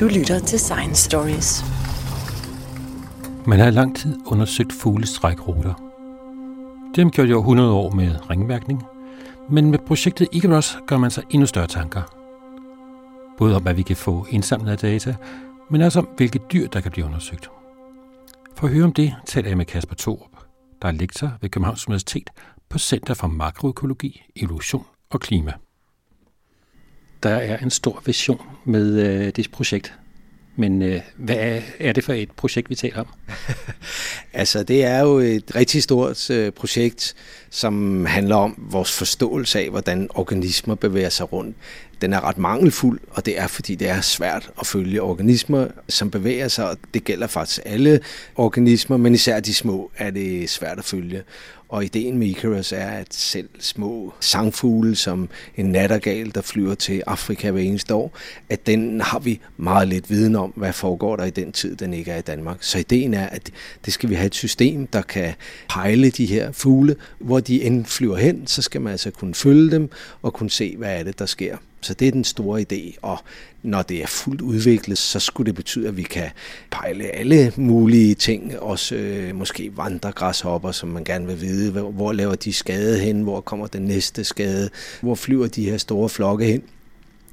Du lytter til Science Stories. Man har i lang tid undersøgt fuglestrækruter. Det har man gjort i over 100 år med ringmærkning, men med projektet Icarus gør man sig endnu større tanker. Både om, hvad vi kan få indsamlet af data, men også om, hvilke dyr, der kan blive undersøgt. For at høre om det, taler jeg med Kasper Thorup, der er lektor ved Københavns Universitet på Center for Makroøkologi, Evolution og Klima. Der er en stor vision med øh, det projekt, men øh, hvad er det for et projekt, vi taler om? altså, det er jo et rigtig stort øh, projekt, som handler om vores forståelse af, hvordan organismer bevæger sig rundt. Den er ret mangelfuld, og det er, fordi det er svært at følge organismer, som bevæger sig. Og det gælder faktisk alle organismer, men især de små er det svært at følge. Og ideen med Icarus er, at selv små sangfugle, som en nattergal, der flyver til Afrika hver eneste år, at den har vi meget lidt viden om, hvad foregår der i den tid, den ikke er i Danmark. Så ideen er, at det skal vi have et system, der kan pejle de her fugle. Hvor de end flyver hen, så skal man altså kunne følge dem og kunne se, hvad er det, der sker. Så det er den store idé, og når det er fuldt udviklet, så skulle det betyde, at vi kan pejle alle mulige ting, også øh, måske vandregræshopper, som man gerne vil vide, hvor, hvor laver de skade hen, hvor kommer den næste skade, hvor flyver de her store flokke hen?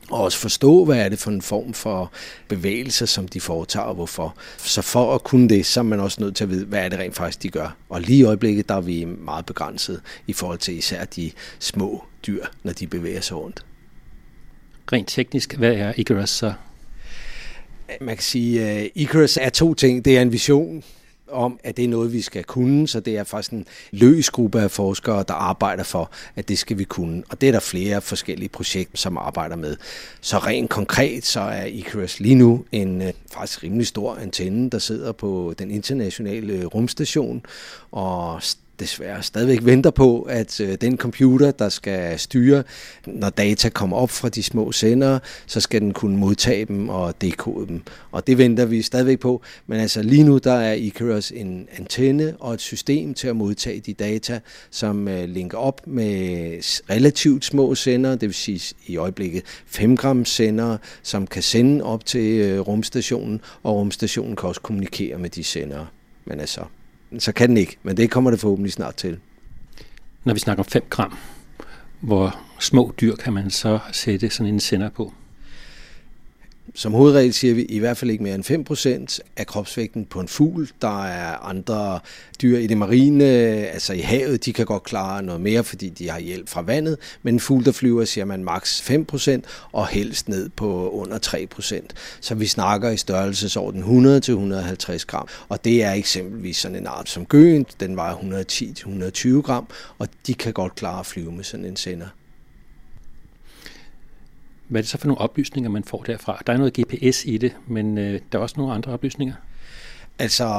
Og også forstå, hvad er det for en form for bevægelse, som de foretager, og hvorfor. Så for at kunne det, så er man også nødt til at vide, hvad er det rent faktisk, de gør. Og lige i øjeblikket, der er vi meget begrænset i forhold til især de små dyr, når de bevæger sig rundt. Rent teknisk, hvad er Icarus så? Man kan sige, at Icarus er to ting. Det er en vision, om, at det er noget, vi skal kunne, så det er faktisk en løs gruppe af forskere, der arbejder for, at det skal vi kunne. Og det er der flere forskellige projekter, som arbejder med. Så rent konkret, så er Icarus lige nu en øh, faktisk rimelig stor antenne, der sidder på den internationale øh, rumstation, og desværre stadigvæk venter på, at øh, den computer, der skal styre, når data kommer op fra de små sendere, så skal den kunne modtage dem og dekode dem. Og det venter vi stadigvæk på. Men altså lige nu, der er Icarus en antenne og et system til at modtage de data, som øh, linker op med relativt små sendere, det vil sige i øjeblikket 5 gram sendere, som kan sende op til øh, rumstationen, og rumstationen kan også kommunikere med de sendere. Men altså, så kan den ikke, men det kommer det forhåbentlig snart til. Når vi snakker om 5 gram, hvor små dyr kan man så sætte sådan en sender på? Som hovedregel siger vi i hvert fald ikke mere end 5% af kropsvægten på en fugl. Der er andre dyr i det marine, altså i havet, de kan godt klare noget mere, fordi de har hjælp fra vandet. Men en fugl, der flyver, siger man maks 5% og helst ned på under 3%. Så vi snakker i størrelsesorden 100-150 gram. Og det er eksempelvis sådan en art som gøen, den vejer 110-120 gram, og de kan godt klare at flyve med sådan en sender. Hvad er det så for nogle oplysninger, man får derfra? Der er noget GPS i det, men øh, der er også nogle andre oplysninger. Altså,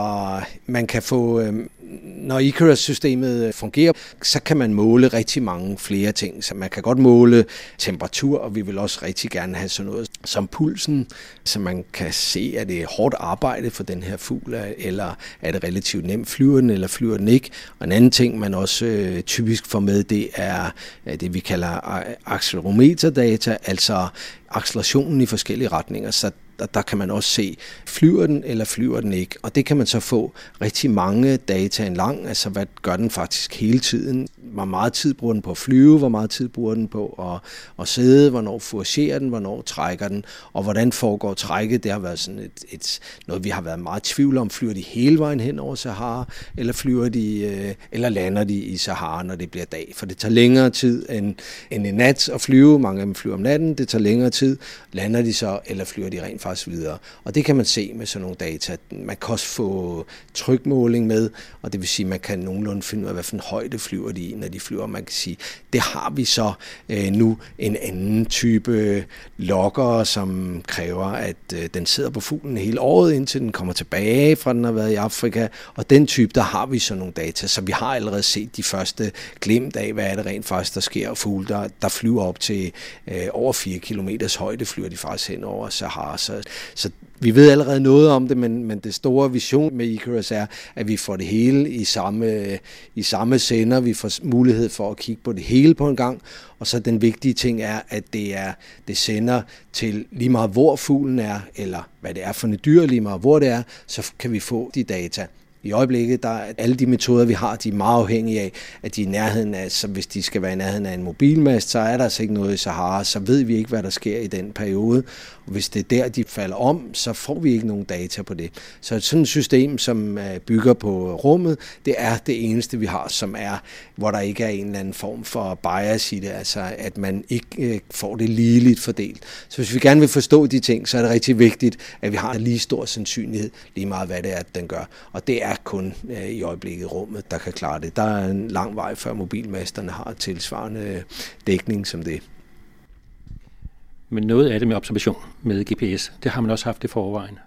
man kan få, øh, når Icarus-systemet øh, fungerer, så kan man måle rigtig mange flere ting. Så man kan godt måle temperatur, og vi vil også rigtig gerne have sådan noget som pulsen, så man kan se, at det er hårdt arbejde for den her fugl, eller er det relativt nemt flyver den, eller flyver den ikke. Og en anden ting, man også øh, typisk får med, det er øh, det, vi kalder accelerometerdata, altså accelerationen i forskellige retninger. Så der, der kan man også se, flyver den eller flyver den ikke. Og det kan man så få rigtig mange data en lang, altså hvad gør den faktisk hele tiden. Hvor meget tid bruger den på at flyve, hvor meget tid bruger den på at, at sidde, hvornår fouragerer den, hvornår trækker den, og hvordan foregår trækket. Det har været sådan et, et, noget, vi har været meget i tvivl om. Flyver de hele vejen hen over Sahara, eller flyver de, øh, eller lander de i Sahara, når det bliver dag? For det tager længere tid end, end en nat at flyve. Mange af dem flyver om natten. Det tager længere tid. Lander de så, eller flyver de rent faktisk videre. Og det kan man se med sådan nogle data. Man kan også få trykmåling med, og det vil sige, at man kan nogenlunde finde ud af, hvad for en højde flyver de i, når de flyver. Man kan sige, det har vi så øh, nu en anden type øh, lokker, som kræver, at øh, den sidder på fuglen hele året, indtil den kommer tilbage fra den har været i Afrika. Og den type, der har vi så nogle data, så vi har allerede set de første glimt af, hvad er det rent faktisk, der sker. Og fugle, der, der flyver op til øh, over 4 km højde, flyver de faktisk hen over Sahara. Så så vi ved allerede noget om det, men, men det store vision med Icarus er, at vi får det hele i samme, i samme sender. Vi får mulighed for at kigge på det hele på en gang. Og så den vigtige ting er, at det er det sender til lige meget hvor fuglen er, eller hvad det er for et dyr, lige meget hvor det er, så kan vi få de data. I øjeblikket, der er alle de metoder, vi har, de er meget afhængige af, at de er i nærheden af, så hvis de skal være i nærheden af en mobilmast, så er der altså ikke noget i Sahara, så ved vi ikke, hvad der sker i den periode. Hvis det er der, de falder om, så får vi ikke nogen data på det. Så sådan et system, som øh, bygger på rummet, det er det eneste, vi har, som er, hvor der ikke er en eller anden form for bias i det, altså at man ikke øh, får det ligeligt fordelt. Så hvis vi gerne vil forstå de ting, så er det rigtig vigtigt, at vi har en lige stor sandsynlighed, lige meget hvad det er, den gør. Og det er kun øh, i øjeblikket rummet, der kan klare det. Der er en lang vej, før mobilmasterne har tilsvarende dækning som det. Men noget af det med observation med GPS, det har man også haft i forvejen.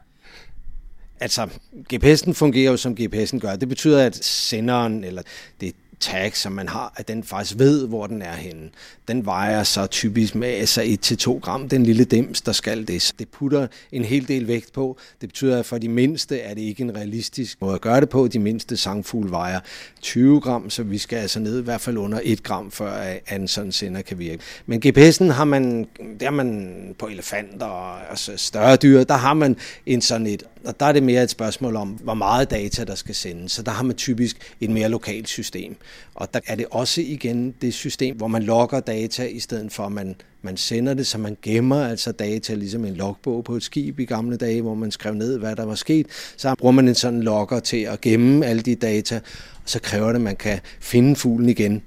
Altså, GPS'en fungerer jo som GPS'en gør. Det betyder, at senderen, eller det tag, som man har, at den faktisk ved, hvor den er henne. Den vejer så typisk med altså 1-2 gram, den lille dims, der skal det. Det putter en hel del vægt på. Det betyder, at for de mindste er det ikke en realistisk måde at gøre det på. De mindste sangfugle vejer 20 gram, så vi skal altså ned i hvert fald under 1 gram, før en sådan sender kan virke. Men GPS'en har man, der man på elefanter og altså større dyr, der har man en sådan et, og der er det mere et spørgsmål om, hvor meget data der skal sendes. Så der har man typisk et mere lokalt system. Og der er det også igen det system, hvor man logger data, i stedet for at man, man sender det, så man gemmer altså data, ligesom en logbog på et skib i gamle dage, hvor man skrev ned, hvad der var sket. Så bruger man en sådan logger til at gemme alle de data, og så kræver det, at man kan finde fuglen igen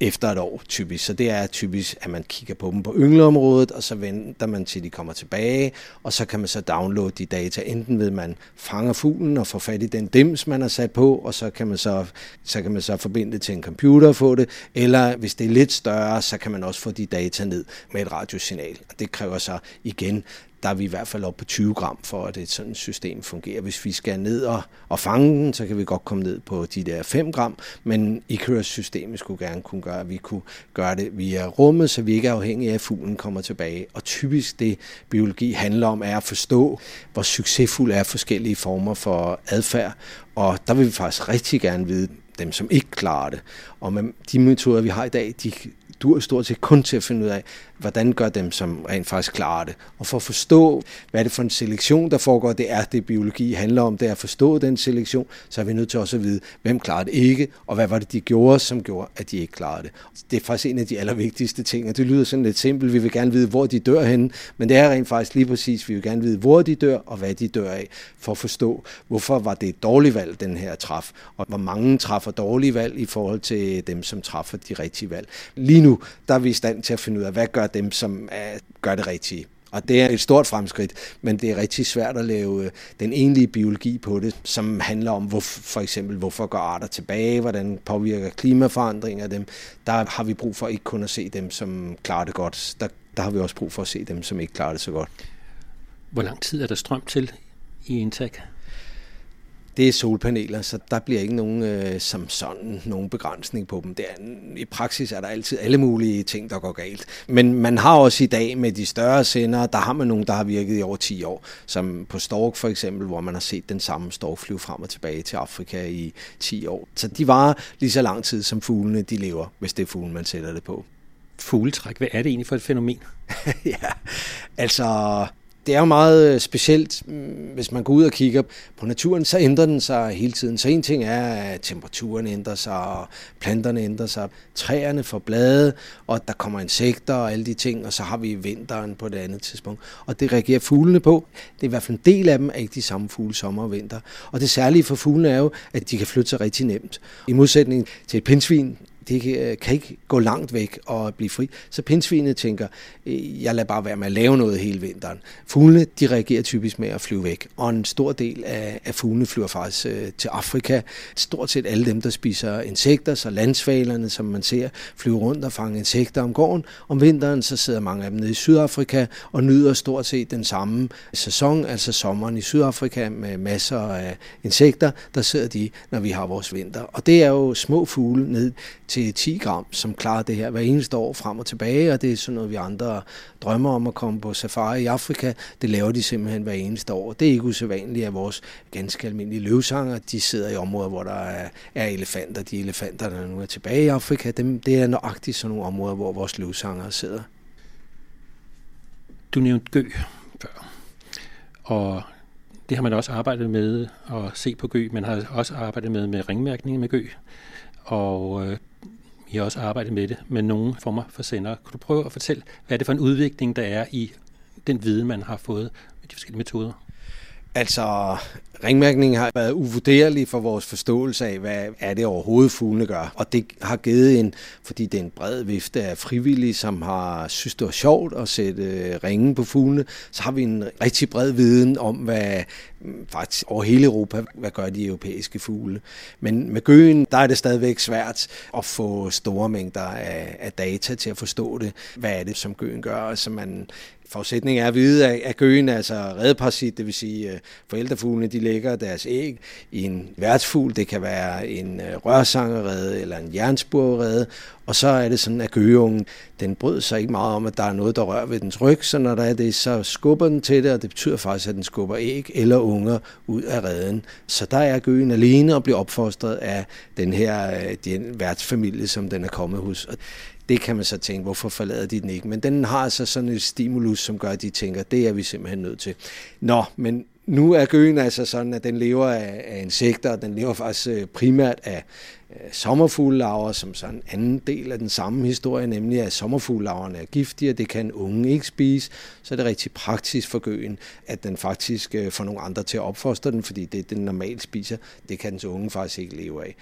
efter et år typisk. Så det er typisk, at man kigger på dem på yngleområdet, og så venter man til de kommer tilbage, og så kan man så downloade de data, enten ved man fanger fuglen og får fat i den dims, man har sat på, og så kan man så, så, kan man så forbinde det til en computer og få det, eller hvis det er lidt større, så kan man også få de data ned med et radiosignal. Og det kræver så igen der er vi i hvert fald oppe på 20 gram, for at et sådan system fungerer. Hvis vi skal ned og, og fange den, så kan vi godt komme ned på de der 5 gram, men Icarus-systemet skulle gerne kunne gøre, at vi kunne gøre det via rummet, så vi ikke er afhængige af, at fuglen kommer tilbage. Og typisk det, biologi handler om, er at forstå, hvor succesfuld er forskellige former for adfærd, og der vil vi faktisk rigtig gerne vide, dem, som ikke klarer det. Og med de metoder, vi har i dag, de dur stort set kun til at finde ud af, hvordan gør dem, som rent faktisk klarer det. Og for at forstå, hvad er det for en selektion, der foregår, det er det, biologi handler om, det er at forstå den selektion, så er vi nødt til også at vide, hvem klarer det ikke, og hvad var det, de gjorde, som gjorde, at de ikke klarede det. Det er faktisk en af de allervigtigste ting, og det lyder sådan lidt simpelt, vi vil gerne vide, hvor de dør henne, men det er rent faktisk lige præcis, vi vil gerne vide, hvor de dør, og hvad de dør af, for at forstå, hvorfor var det et dårligt valg, den her træf, og hvor mange træffer dårlige valg i forhold til dem, som træffer de rigtige valg. Lige nu, der er vi i stand til at finde ud af, hvad gør dem, som er, gør det rigtige. Og det er et stort fremskridt, men det er rigtig svært at lave øh, den egentlige biologi på det, som handler om hvor, for eksempel, hvorfor går arter tilbage, hvordan påvirker klimaforandringer dem. Der har vi brug for ikke kun at se dem, som klarer det godt. Der, der har vi også brug for at se dem, som ikke klarer det så godt. Hvor lang tid er der strøm til i Intag? Det er solpaneler, så der bliver ikke nogen øh, som sådan nogen begrænsning på dem. Det er, I praksis er der altid alle mulige ting, der går galt. Men man har også i dag med de større sender, der har man nogen, der har virket i over 10 år, som på Stork for eksempel, hvor man har set den samme stork flyve frem og tilbage til Afrika i 10 år. Så de varer lige så lang tid, som fuglene de lever, hvis det er fuglen, man sætter det på. Fugletræk, hvad er det egentlig for et fænomen? ja, altså det er jo meget øh, specielt, mm, hvis man går ud og kigger på naturen, så ændrer den sig hele tiden. Så en ting er, at temperaturen ændrer sig, og planterne ændrer sig, træerne får blade, og der kommer insekter og alle de ting, og så har vi vinteren på det andet tidspunkt. Og det reagerer fuglene på. Det er i hvert fald en del af dem er ikke de samme fugle sommer og vinter. Og det særlige for fuglene er jo, at de kan flytte sig rigtig nemt. I modsætning til et pindsvin, det øh, kan ikke gå langt væk og blive fri. Så pindsvinet tænker, øh, jeg lader bare være med at lave noget hele vinteren. Fuglene, de reagerer typisk med at flyve væk, og en stor del af, af fuglene flyver faktisk øh, til Afrika. Stort set alle dem, der spiser insekter, så landsvalerne, som man ser, flyver rundt og fanger insekter om gården. Om vinteren, så sidder mange af dem nede i Sydafrika og nyder stort set den samme sæson, altså sommeren i Sydafrika med masser af insekter. Der sidder de, når vi har vores vinter. Og det er jo små fugle ned til 10 gram, som klarer det her hver eneste år frem og tilbage, og det er sådan noget, vi andre drømmer om at komme på safari i Afrika. Det laver de simpelthen hver eneste år. Det er ikke usædvanligt, at vores ganske almindelige løvsanger, de sidder i områder, hvor der er, er elefanter. De elefanter, der nu er tilbage i Afrika, dem, det er nøjagtigt sådan nogle områder, hvor vores løvsanger sidder. Du nævnte gø før, og det har man også arbejdet med at se på gø. Man har også arbejdet med, med ringmærkning med gø, og øh, i har også arbejdet med det med nogle former for sender. Kan du prøve at fortælle, hvad er det for en udvikling, der er i den viden, man har fået med de forskellige metoder? Altså, ringmærkningen har været uvurderlig for vores forståelse af, hvad er det overhovedet fuglene gør. Og det har givet en, fordi det er en bred vifte af frivillige, som har synes, det var sjovt at sætte øh, ringen på fuglene, så har vi en rigtig bred viden om, hvad faktisk over hele Europa, hvad gør de europæiske fugle. Men med gøen, der er det stadigvæk svært at få store mængder af, af data til at forstå det. Hvad er det, som gøen gør? Altså man, Forudsætningen er at vide, at gøen er altså redeparasit, det vil sige at forældrefuglene de lægger deres æg i en værtsfugl, det kan være en øh, rørsangerede eller en jernspurrede, og så er det sådan, at gøgeungen, den bryder sig ikke meget om, at der er noget, der rører ved dens ryg, så når der er det, så skubber den til det, og det betyder faktisk, at den skubber æg eller unger ud af reden. Så der er gøgen alene og bliver opfostret af den her øh, den værtsfamilie, som den er kommet hos. Og Det kan man så tænke, hvorfor forlader de den ikke? Men den har altså sådan et stimulus, som gør, at de tænker, det er vi simpelthen nødt til. Nå, men nu er gøen altså sådan, at den lever af, af insekter, og den lever faktisk øh, primært af øh, sommerfuglelarver, som så en anden del af den samme historie, nemlig at sommerfuglelarverne er giftige, og det kan unge ikke spise, så er det rigtig praktisk for gøen, at den faktisk øh, får nogle andre til at opfostre den, fordi det, den normalt spiser, det kan dens unge faktisk ikke leve af.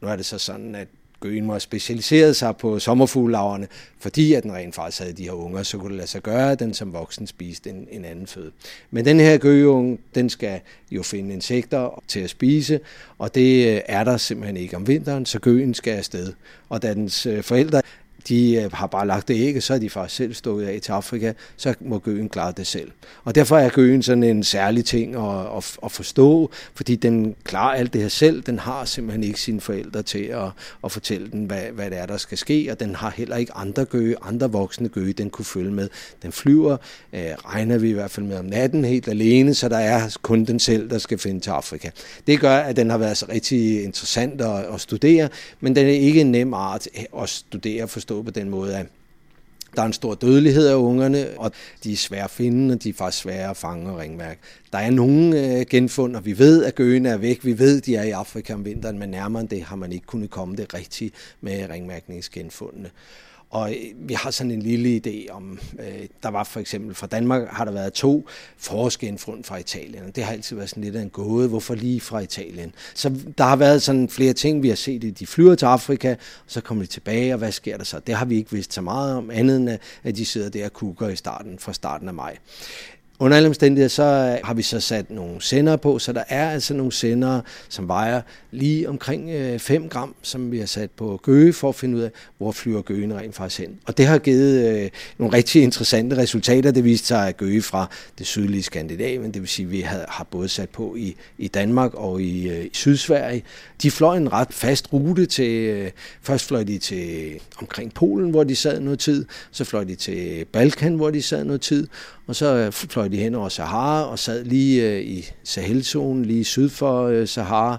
Nu er det så sådan, at Gøen må specialiseret sig på sommerfuglaverne, fordi at den rent faktisk havde de her unger, så kunne det lade sig gøre, at den som voksen spiste en, en anden føde. Men den her gøgeunge, den skal jo finde insekter til at spise, og det øh, er der simpelthen ikke om vinteren, så gøen skal afsted. Og da dens øh, forældre de øh, har bare lagt det ikke, så er de faktisk selv stået af til Afrika, så må gøen klare det selv. Og derfor er gøen sådan en særlig ting at, at, at forstå, fordi den klarer alt det her selv. Den har simpelthen ikke sine forældre til at, at fortælle den, hvad, hvad det er, der skal ske, og den har heller ikke andre gøge, andre voksne gøge, den kunne følge med. Den flyver, øh, regner vi i hvert fald med om natten helt alene, så der er kun den selv, der skal finde til Afrika. Det gør, at den har været så rigtig interessant at, at studere, men den er ikke en nem art at studere og forstå på den måde, at der er en stor dødelighed af ungerne, og de er svære at finde, og de er faktisk svære at fange og ringmærke. Der er nogle øh, genfund, og vi ved, at gøen er væk. Vi ved, at de er i Afrika om vinteren, men nærmere end det har man ikke kunnet komme det rigtigt med ringmærkningsgenfundene. Og øh, vi har sådan en lille idé om, øh, der var for eksempel fra Danmark har der været to forårsgenfund fra Italien, og det har altid været sådan lidt af en gåde, hvorfor lige fra Italien. Så der har været sådan flere ting, vi har set, de flyver til Afrika, og så kommer de tilbage, og hvad sker der så? Det har vi ikke vidst så meget om, andet end at de sidder der og kukker i starten, fra starten af maj. Under alle omstændigheder, så øh, har vi så sat nogle sender på, så der er altså nogle sender, som vejer lige omkring øh, 5 gram, som vi har sat på gøge for at finde ud af, hvor flyver gøgen rent faktisk hen. Og det har givet øh, nogle rigtig interessante resultater. Det viste sig at gøge fra det sydlige Skandinavien, det vil sige, at vi har både sat på i, i Danmark og i, i Sydsverige. De fløj en ret fast rute til, først fløj de til omkring Polen, hvor de sad noget tid, så fløj de til Balkan, hvor de sad noget tid, og så øh, fløj de hen over Sahara og sad lige øh, i Sahelzonen, lige syd for øh, Sahara,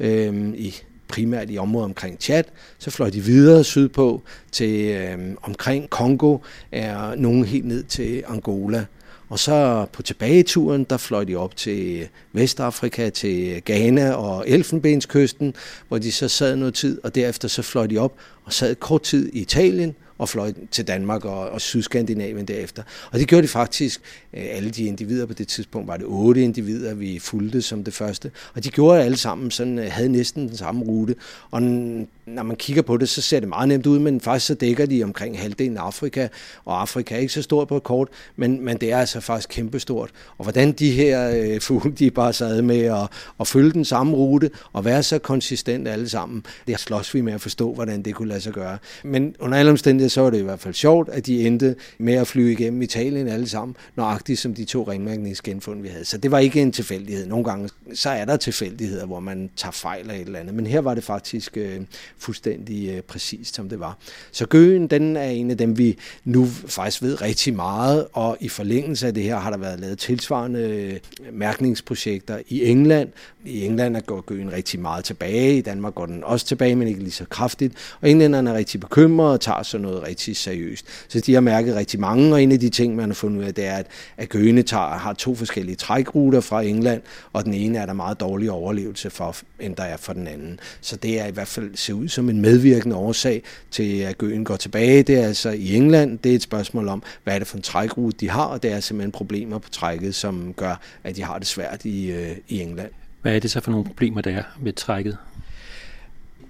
øh, i primært i området omkring Chad. Så fløj de videre sydpå til øh, omkring Kongo, er nogen helt ned til Angola. Og så på tilbageturen, der fløj de op til Vestafrika, til Ghana og Elfenbenskysten, hvor de så sad noget tid, og derefter så fløj de op og sad kort tid i Italien, og fløj til Danmark og, og Sydskandinavien derefter. Og det gjorde de faktisk, øh, alle de individer på det tidspunkt, var det otte individer, vi fulgte som det første. Og de gjorde alle sammen, sådan, øh, havde næsten den samme rute. Og når man kigger på det, så ser det meget nemt ud, men faktisk så dækker de omkring halvdelen af Afrika, og Afrika er ikke så stort på et kort, men, men det er altså faktisk kæmpestort. Og hvordan de her øh, fugle, de bare sad med at, at følge den samme rute, og være så konsistent alle sammen, det slås vi med at forstå, hvordan det kunne lade sig gøre. Men under alle omstændigheder, så var det i hvert fald sjovt, at de endte med at flyve igennem Italien alle sammen, nøjagtigt som de to ringmærkningsgenfund, vi havde. Så det var ikke en tilfældighed. Nogle gange så er der tilfældigheder, hvor man tager fejl af et eller andet. Men her var det faktisk øh, fuldstændig øh, præcist, som det var. Så Gøen, den er en af dem, vi nu faktisk ved rigtig meget, og i forlængelse af det her har der været lavet tilsvarende øh, mærkningsprojekter i England. I England går Gøen rigtig meget tilbage, i Danmark går den også tilbage, men ikke lige så kraftigt. Og englænderne er rigtig bekymrede og tager sådan noget rigtig seriøst. Så de har mærket rigtig mange, og en af de ting, man har fundet ud af, det er, at, at Gøene tager, har to forskellige trækruter fra England, og den ene er der meget dårlig overlevelse for, end der er for den anden. Så det er i hvert fald ser ud som en medvirkende årsag til, at Gøen går tilbage. Det er altså i England, det er et spørgsmål om, hvad er det for en trækrute, de har, og det er simpelthen problemer på trækket, som gør, at de har det svært i, øh, i England. Hvad er det så for nogle problemer, der er ved trækket?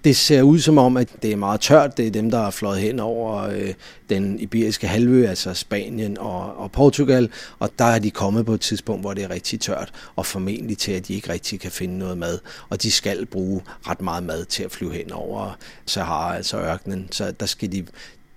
Det ser ud som om, at det er meget tørt. Det er dem, der har fløjet hen over øh, den iberiske halvø, altså Spanien og, og Portugal, og der er de kommet på et tidspunkt, hvor det er rigtig tørt, og formentlig til, at de ikke rigtig kan finde noget mad. Og de skal bruge ret meget mad til at flyve hen over Sahara, altså ørkenen. Så der skal de,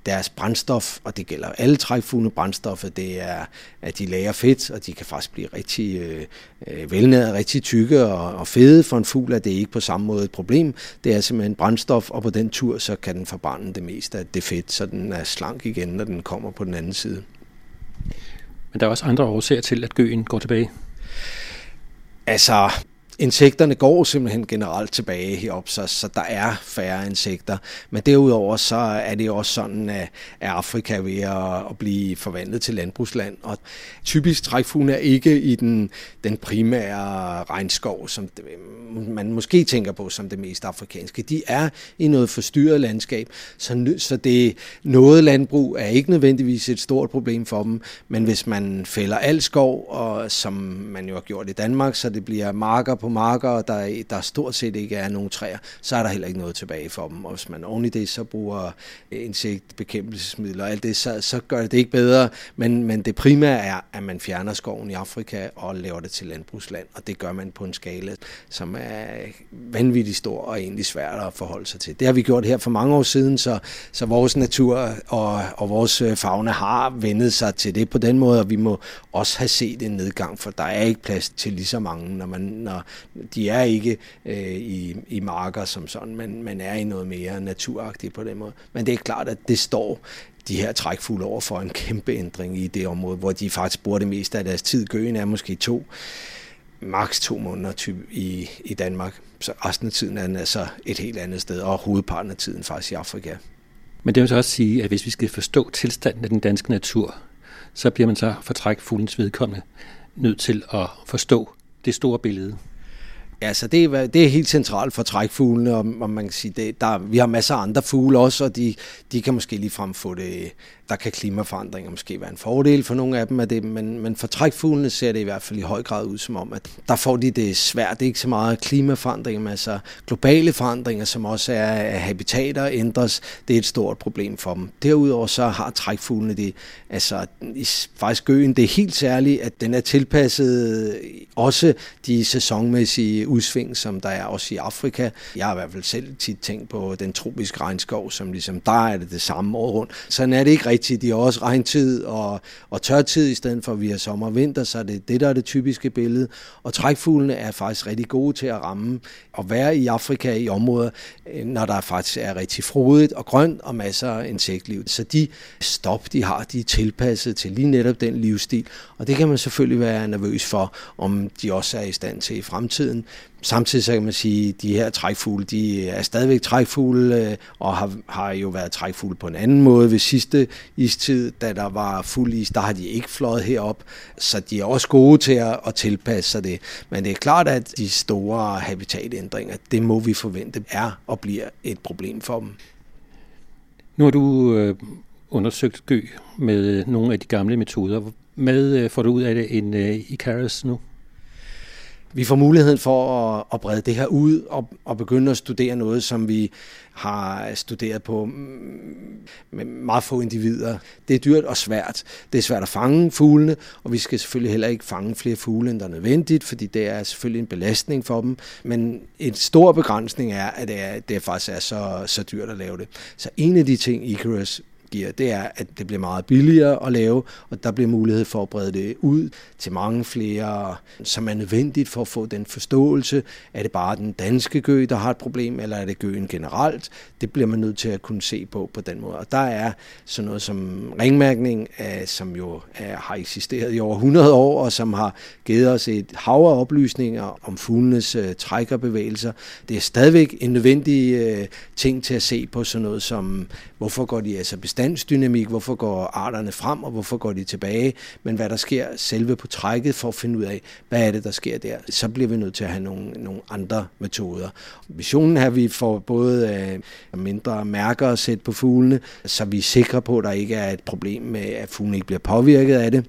deres brændstof, og det gælder alle trækfuglene brændstoffer, det er, at de lager fedt, og de kan faktisk blive rigtig øh, øh, velnæret, rigtig tykke og, og fede. For en fugl er det ikke på samme måde et problem. Det er simpelthen brændstof, og på den tur, så kan den forbrænde det meste af det fedt, så den er slank igen, når den kommer på den anden side. Men der er også andre årsager til, at gøen går tilbage. Altså, Insekterne går simpelthen generelt tilbage heroppe, så, så der er færre insekter. Men derudover så er det også sådan, at, Afrika er ved at, at blive forvandlet til landbrugsland. Og typisk trækfugle er ikke i den, den primære regnskov, som det, man måske tænker på som det mest afrikanske. De er i noget forstyrret landskab, så, så det noget landbrug er ikke nødvendigvis et stort problem for dem. Men hvis man fælder al skov, og som man jo har gjort i Danmark, så det bliver marker på marker, og der, der stort set ikke er nogen træer, så er der heller ikke noget tilbage for dem. Og hvis man oven i det så bruger insektbekæmpelsesmidler og alt det, så, så gør det det ikke bedre. Men, men det primære er, at man fjerner skoven i Afrika og laver det til landbrugsland, og det gør man på en skala, som er vanvittigt stor og egentlig svært at forholde sig til. Det har vi gjort her for mange år siden, så, så vores natur og, og vores øh, fauna har vendet sig til det på den måde, og vi må også have set en nedgang, for der er ikke plads til lige så mange, når, man, når, de er ikke øh, i, i marker som sådan, men man er i noget mere naturagtigt på den måde. Men det er klart, at det står de her trækfugle over for en kæmpe ændring i det område, hvor de faktisk bruger det meste af deres tid. Gøen er måske to, maks to måneder typ i, i Danmark. Så resten af tiden er den altså et helt andet sted, og hovedparten af tiden faktisk i Afrika. Men det vil så også sige, at hvis vi skal forstå tilstanden af den danske natur, så bliver man så for trækfuglens vedkommende nødt til at forstå det store billede. Altså, det er, det er helt centralt for trækfuglene, og, og man kan sige, det, der, vi har masser af andre fugle også, og de, de kan måske ligefrem få det, der kan klimaforandringer måske være en fordel for nogle af dem af det, men, men for trækfuglene ser det i hvert fald i høj grad ud som om, at der får de det svært. Det er ikke så meget klimaforandringer, men altså globale forandringer, som også er at habitater ændres, det er et stort problem for dem. Derudover så har trækfuglene det, altså faktisk gøen, det er helt særligt, at den er tilpasset øh, også de sæsonmæssige udsving, som der er også i Afrika. Jeg har i hvert fald selv tit tænkt på den tropiske regnskov, som ligesom, der er det det samme år rundt. Sådan er det ikke rigtigt. De har også regntid og, og tørtid, i stedet for at vi har sommer og vinter, så er det det, der er det typiske billede. Og trækfuglene er faktisk rigtig gode til at ramme og være i Afrika i områder, øh, når der faktisk er rigtig frodigt og grønt og masser af insektliv. Så de stop, de har, de er tilpasset til lige netop den livsstil. Og det kan man selvfølgelig være nervøs for, om de også er i stand til i fremtiden. Samtidig så kan man sige, at de her trækfugle, de er stadigvæk trækfugle, øh, og har, har jo været trækfugle på en anden måde. Ved sidste istid, da der var fuld is, der har de ikke fløjet herop, så de er også gode til at, at tilpasse sig det. Men det er klart, at de store habitatændringer, det må vi forvente er og bliver et problem for dem. Nu har du øh, undersøgt gø med nogle af de gamle metoder. Hvad øh, får du ud af det en øh, Icarus nu? Vi får muligheden for at, at brede det her ud og, og begynde at studere noget, som vi har studeret på mm, med meget få individer. Det er dyrt og svært. Det er svært at fange fuglene, og vi skal selvfølgelig heller ikke fange flere fugle, end der er nødvendigt, fordi det er selvfølgelig en belastning for dem. Men en stor begrænsning er, at det, er, det faktisk er så, så dyrt at lave det. Så en af de ting, Icarus giver, det er, at det bliver meget billigere at lave, og der bliver mulighed for at brede det ud til mange flere, som er nødvendigt for at få den forståelse. Er det bare den danske gø, der har et problem, eller er det gøen generelt? Det bliver man nødt til at kunne se på på den måde. Og der er sådan noget som ringmærkning, som jo er, har eksisteret i over 100 år, og som har givet os et hav af oplysninger om fuglenes øh, trækkerbevægelser. Det er stadigvæk en nødvendig øh, ting til at se på sådan noget som, hvorfor går de altså bestandsdynamik, hvorfor går arterne frem, og hvorfor går de tilbage, men hvad der sker selve på trækket for at finde ud af, hvad er det, der sker der. Så bliver vi nødt til at have nogle, nogle andre metoder. Visionen er, at vi får både øh, mindre mærker at sætte på fuglene, så vi er sikre på, at der ikke er et problem med, at fuglene ikke bliver påvirket af det.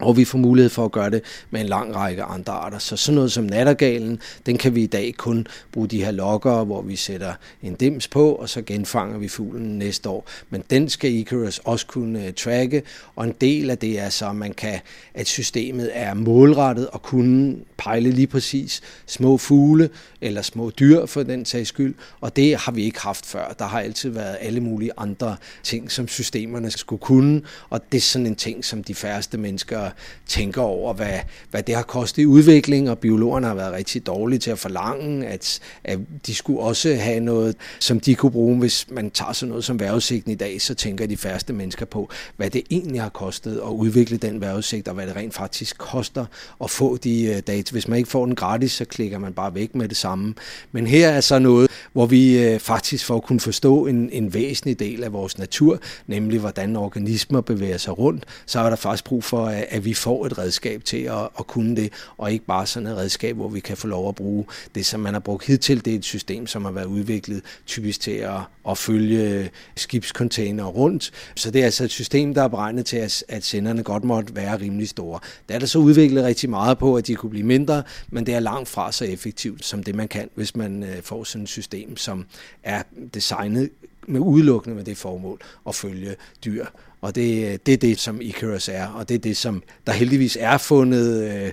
Og vi får mulighed for at gøre det med en lang række andre arter. Så sådan noget som nattergalen, den kan vi i dag kun bruge de her lokker, hvor vi sætter en dims på, og så genfanger vi fuglen næste år. Men den skal Icarus også kunne øh, tracke, og en del af det er så, at, man kan, at systemet er målrettet og kunne pejle lige præcis små fugle eller små dyr for den sags skyld, og det har vi ikke haft før. Der har altid været alle mulige andre ting, som systemerne skulle kunne, og det er sådan en ting, som de færreste mennesker tænker over, hvad, hvad det har kostet i udvikling, og biologerne har været rigtig dårlige til at forlange, at, at de skulle også have noget, som de kunne bruge. Hvis man tager sådan noget som vejrudsigten i dag, så tænker de færreste mennesker på, hvad det egentlig har kostet at udvikle den vejrudsigt, og hvad det rent faktisk koster at få de øh, data. Hvis man ikke får den gratis, så klikker man bare væk med det samme. Men her er så noget, hvor vi øh, faktisk for at kunne forstå en, en væsentlig del af vores natur, nemlig hvordan organismer bevæger sig rundt, så er der faktisk brug for, at at vi får et redskab til at, at kunne det, og ikke bare sådan et redskab, hvor vi kan få lov at bruge det, som man har brugt hidtil. Det er et system, som har været udviklet typisk til at, at følge skibscontainer rundt. Så det er altså et system, der er beregnet til, at, at senderne godt måtte være rimelig store. Der er der så udviklet rigtig meget på, at de kunne blive mindre, men det er langt fra så effektivt som det, man kan, hvis man øh, får sådan et system, som er designet med udelukkende med det formål at følge dyr og det, det er det, som Icarus er, og det er det, som der heldigvis er fundet øh,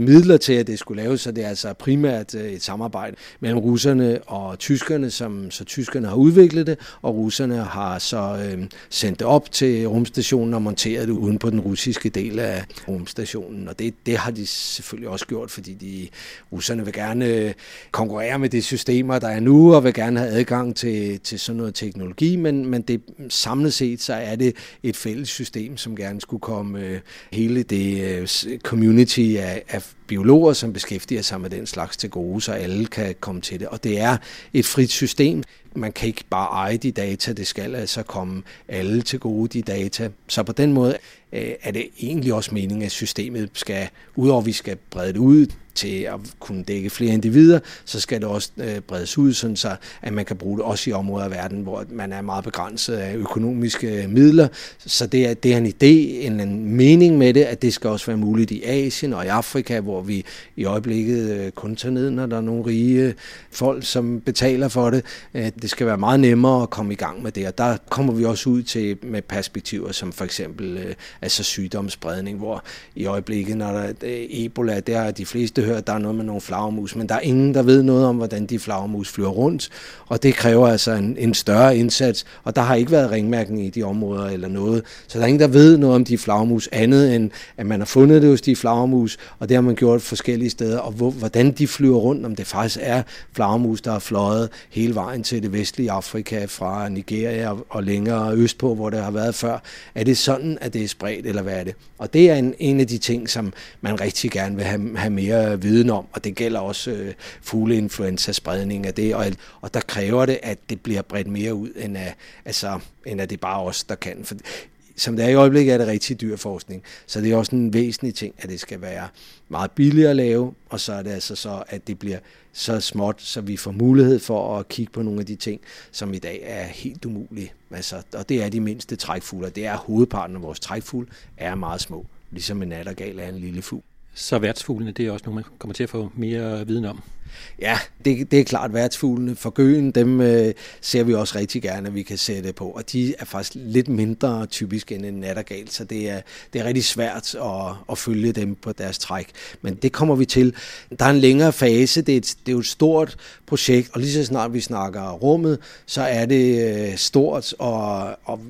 midler til, at det skulle laves, så det er altså primært øh, et samarbejde mellem russerne og tyskerne, som så tyskerne har udviklet det, og russerne har så øh, sendt det op til rumstationen og monteret det uden på den russiske del af rumstationen, og det, det har de selvfølgelig også gjort, fordi de russerne vil gerne øh, konkurrere med de systemer, der er nu, og vil gerne have adgang til, til sådan noget teknologi, men, men det samlet set, så er det et fælles system, som gerne skulle komme øh, hele det øh, community af, af biologer, som beskæftiger sig med den slags til gode, så alle kan komme til det. Og det er et frit system. Man kan ikke bare eje de data, det skal altså komme alle til gode, de data. Så på den måde øh, er det egentlig også meningen, at systemet skal, udover at vi skal brede det ud til at kunne dække flere individer, så skal det også øh, bredes ud, sådan så at man kan bruge det også i områder af verden, hvor man er meget begrænset af økonomiske øh, midler. Så det er, det er en idé, en, en mening med det, at det skal også være muligt i Asien og i Afrika, hvor vi i øjeblikket øh, kun tager ned, når der er nogle rige folk, som betaler for det. Øh, det skal være meget nemmere at komme i gang med det, og der kommer vi også ud til med perspektiver som for eksempel øh, altså sygdomsspredning, hvor i øjeblikket, når der er Ebola, der er de fleste hørt, at der er noget med nogle flagermus, men der er ingen, der ved noget om, hvordan de flagermus flyver rundt, og det kræver altså en, en større indsats, og der har ikke været ringmærkning i de områder eller noget, så der er ingen, der ved noget om de flagermus, andet end at man har fundet det hos de flagermus, og det har man gjort forskellige steder, og hvor, hvordan de flyver rundt, om det faktisk er flagermus, der har fløjet hele vejen til det vestlige Afrika, fra Nigeria og længere østpå, hvor det har været før. Er det sådan, at det er spredt, eller hvad er det? Og det er en, en af de ting, som man rigtig gerne vil have, have mere viden om, og det gælder også øh, fugleinfluenza, spredning af det, og, og der kræver det, at det bliver bredt mere ud, end at, altså, end at det er bare os, der kan. For som det er i øjeblikket, er det rigtig dyr forskning. Så det er også en væsentlig ting, at det skal være meget billigere at lave, og så er det altså så, at det bliver så småt, så vi får mulighed for at kigge på nogle af de ting, som i dag er helt umulige. Altså, og det er de mindste trækfugle, det er hovedparten af vores trækfugle, er meget små, ligesom en nattergal er en lille fugl. Så værtsfuglene, det er også nogle, man kommer til at få mere viden om. Ja, det, det er klart værtsfuglene. For gøen, dem øh, ser vi også rigtig gerne, at vi kan sætte på. Og de er faktisk lidt mindre typisk end en nattergal, så det er, det er rigtig svært at, at følge dem på deres træk. Men det kommer vi til. Der er en længere fase. Det er, et, det er jo et stort projekt, og lige så snart vi snakker rummet, så er det øh, stort og, og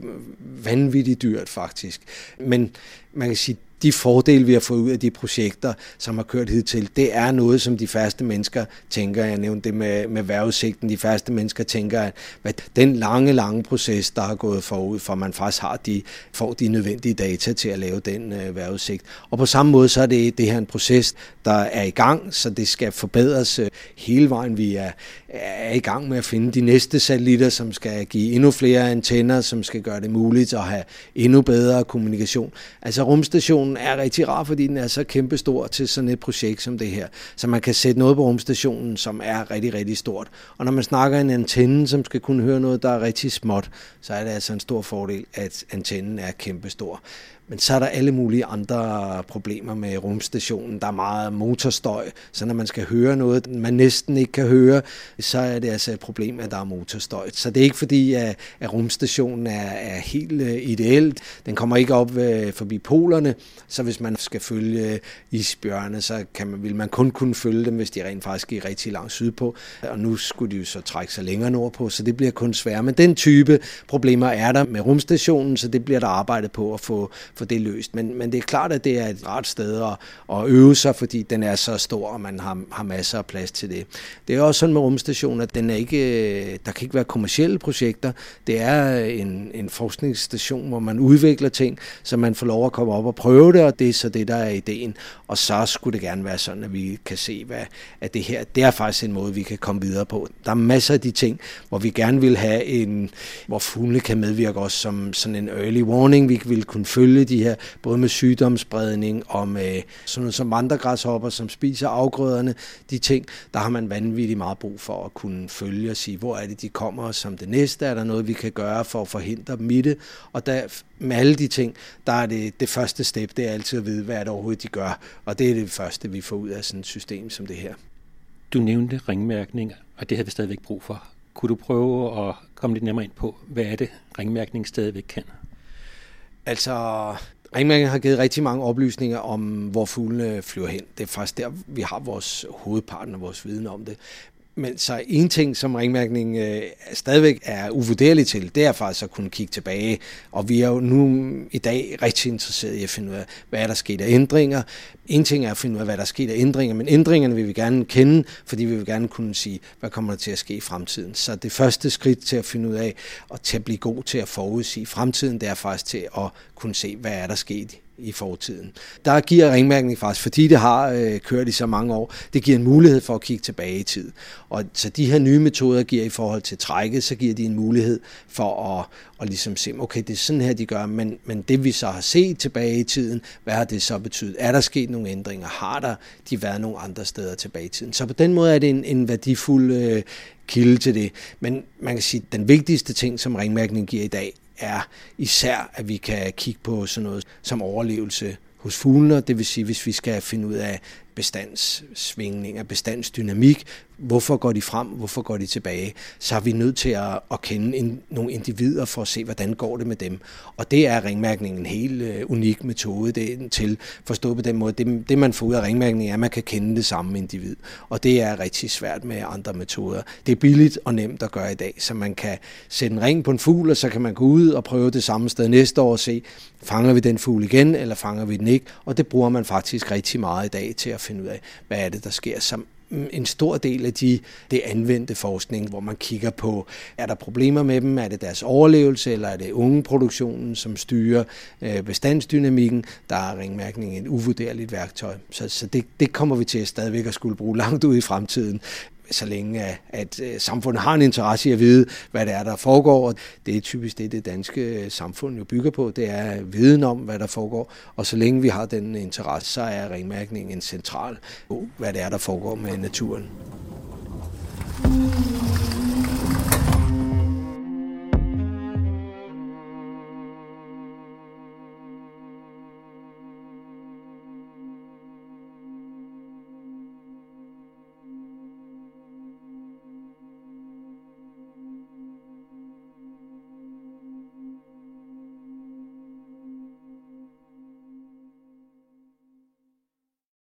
vanvittigt dyrt faktisk. Men man kan sige, de fordele, vi har fået ud af de projekter, som har kørt hidtil, det er noget, som de færreste mennesker tænker. Jeg nævnte det med, med værvesigten. De færreste mennesker tænker, at hvad, den lange, lange proces, der har gået forud, for man faktisk har de, får de nødvendige data til at lave den øh, værvesigt. Og på samme måde, så er det, det her en proces, der er i gang, så det skal forbedres øh, hele vejen. Vi er, er i gang med at finde de næste satellitter, som skal give endnu flere antenner, som skal gøre det muligt at have endnu bedre kommunikation. Altså rumstationen rumstationen er rigtig rar, fordi den er så kæmpestor til sådan et projekt som det her. Så man kan sætte noget på rumstationen, som er rigtig, rigtig stort. Og når man snakker en antenne, som skal kunne høre noget, der er rigtig småt, så er det altså en stor fordel, at antennen er kæmpestor. Men så er der alle mulige andre problemer med rumstationen. Der er meget motorstøj, så når man skal høre noget, man næsten ikke kan høre, så er det altså et problem, at der er motorstøj. Så det er ikke fordi, at, rumstationen er, er helt øh, ideelt. Den kommer ikke op øh, forbi polerne, så hvis man skal følge isbjørne, så kan man, vil man kun kunne følge dem, hvis de rent faktisk er rigtig langt sydpå. Og nu skulle de jo så trække sig længere nordpå, så det bliver kun sværere. Men den type problemer er der med rumstationen, så det bliver der arbejdet på at få få det løst. Men, men det er klart, at det er et rart sted at, at øve sig, fordi den er så stor, og man har, har masser af plads til det. Det er også sådan med rumstationen, at den er ikke, øh, der kan ikke være kommersielle projekter. Det er øh, en, en forskningsstation, hvor man udvikler ting, så man får lov at komme op og prøve det, og det er så det, der er ideen. Og så skulle det gerne være sådan, at vi kan se, hvad, at det her, det er faktisk en måde, vi kan komme videre på. Der er masser af de ting, hvor vi gerne vil have en, hvor fuglene kan medvirke os som sådan en early warning. Vi vil kunne følge de her, både med sygdomsspredning og med sådan noget som vandregræshopper, som spiser afgrøderne, de ting, der har man vanvittigt meget brug for at kunne følge og sige, hvor er det, de kommer som det næste, er der noget, vi kan gøre for at forhindre dem i det, og der, med alle de ting, der er det, det første step, det er altid at vide, hvad er det overhovedet, de gør, og det er det første, vi får ud af sådan et system som det her. Du nævnte ringmærkning, og det har vi stadigvæk brug for. Kunne du prøve at komme lidt nærmere ind på, hvad er det, ringmærkning stadigvæk kan? Altså, ringmærkning har givet rigtig mange oplysninger om, hvor fuglene flyver hen. Det er faktisk der, vi har vores hovedparten af vores viden om det. Men så en ting, som ringmærkning øh, stadigvæk er uvurderlig til, det er faktisk at kunne kigge tilbage. Og vi er jo nu i dag rigtig interesseret i at finde ud af, hvad er der sket af ændringer. En ting er at finde ud af, hvad der er sket af ændringer, men ændringerne vil vi gerne kende, fordi vi vil gerne kunne sige, hvad kommer der til at ske i fremtiden. Så det første skridt til at finde ud af, og til at blive god til at forudsige fremtiden, det er faktisk til at kunne se, hvad er der sket i fortiden. Der giver ringmærkning faktisk, fordi det har øh, kørt i så mange år, det giver en mulighed for at kigge tilbage i tid. Og så de her nye metoder giver i forhold til trækket, så giver de en mulighed for at, at ligesom se, okay, det er sådan her, de gør, men, men det vi så har set tilbage i tiden, hvad har det så betydet? Er der sket nogle ændringer? Har der de været nogle andre steder tilbage i tiden? Så på den måde er det en, en værdifuld øh, kilde til det. Men man kan sige, at den vigtigste ting, som ringmærkning giver i dag, er især, at vi kan kigge på sådan noget som overlevelse hos fuglene, det vil sige, hvis vi skal finde ud af bestandssvingninger, bestandsdynamik, hvorfor går de frem, hvorfor går de tilbage, så er vi nødt til at, at kende en, nogle individer for at se, hvordan går det med dem. Og det er ringmærkningen en helt øh, unik metode det, til forstå på den måde. Det, det man får ud af ringmærkningen er, at man kan kende det samme individ. Og det er rigtig svært med andre metoder. Det er billigt og nemt at gøre i dag, så man kan sætte en ring på en fugl, og så kan man gå ud og prøve det samme sted næste år og se, fanger vi den fugl igen, eller fanger vi den ikke? Og det bruger man faktisk rigtig meget i dag til at finde ud af, hvad er det, der sker. Som en stor del af de, det anvendte forskning, hvor man kigger på, er der problemer med dem, er det deres overlevelse, eller er det ungeproduktionen, som styrer øh, bestandsdynamikken, der er ringmærkning et uvurderligt værktøj. Så, så det, det kommer vi til at stadigvæk at skulle bruge langt ud i fremtiden så længe at, at øh, samfundet har en interesse i at vide, hvad det er, der foregår. Og det er typisk det, det danske øh, samfund jo bygger på. Det er viden om, hvad der foregår. Og så længe vi har den interesse, så er ringmærkningen central på, hvad det er, der foregår med naturen. Mm.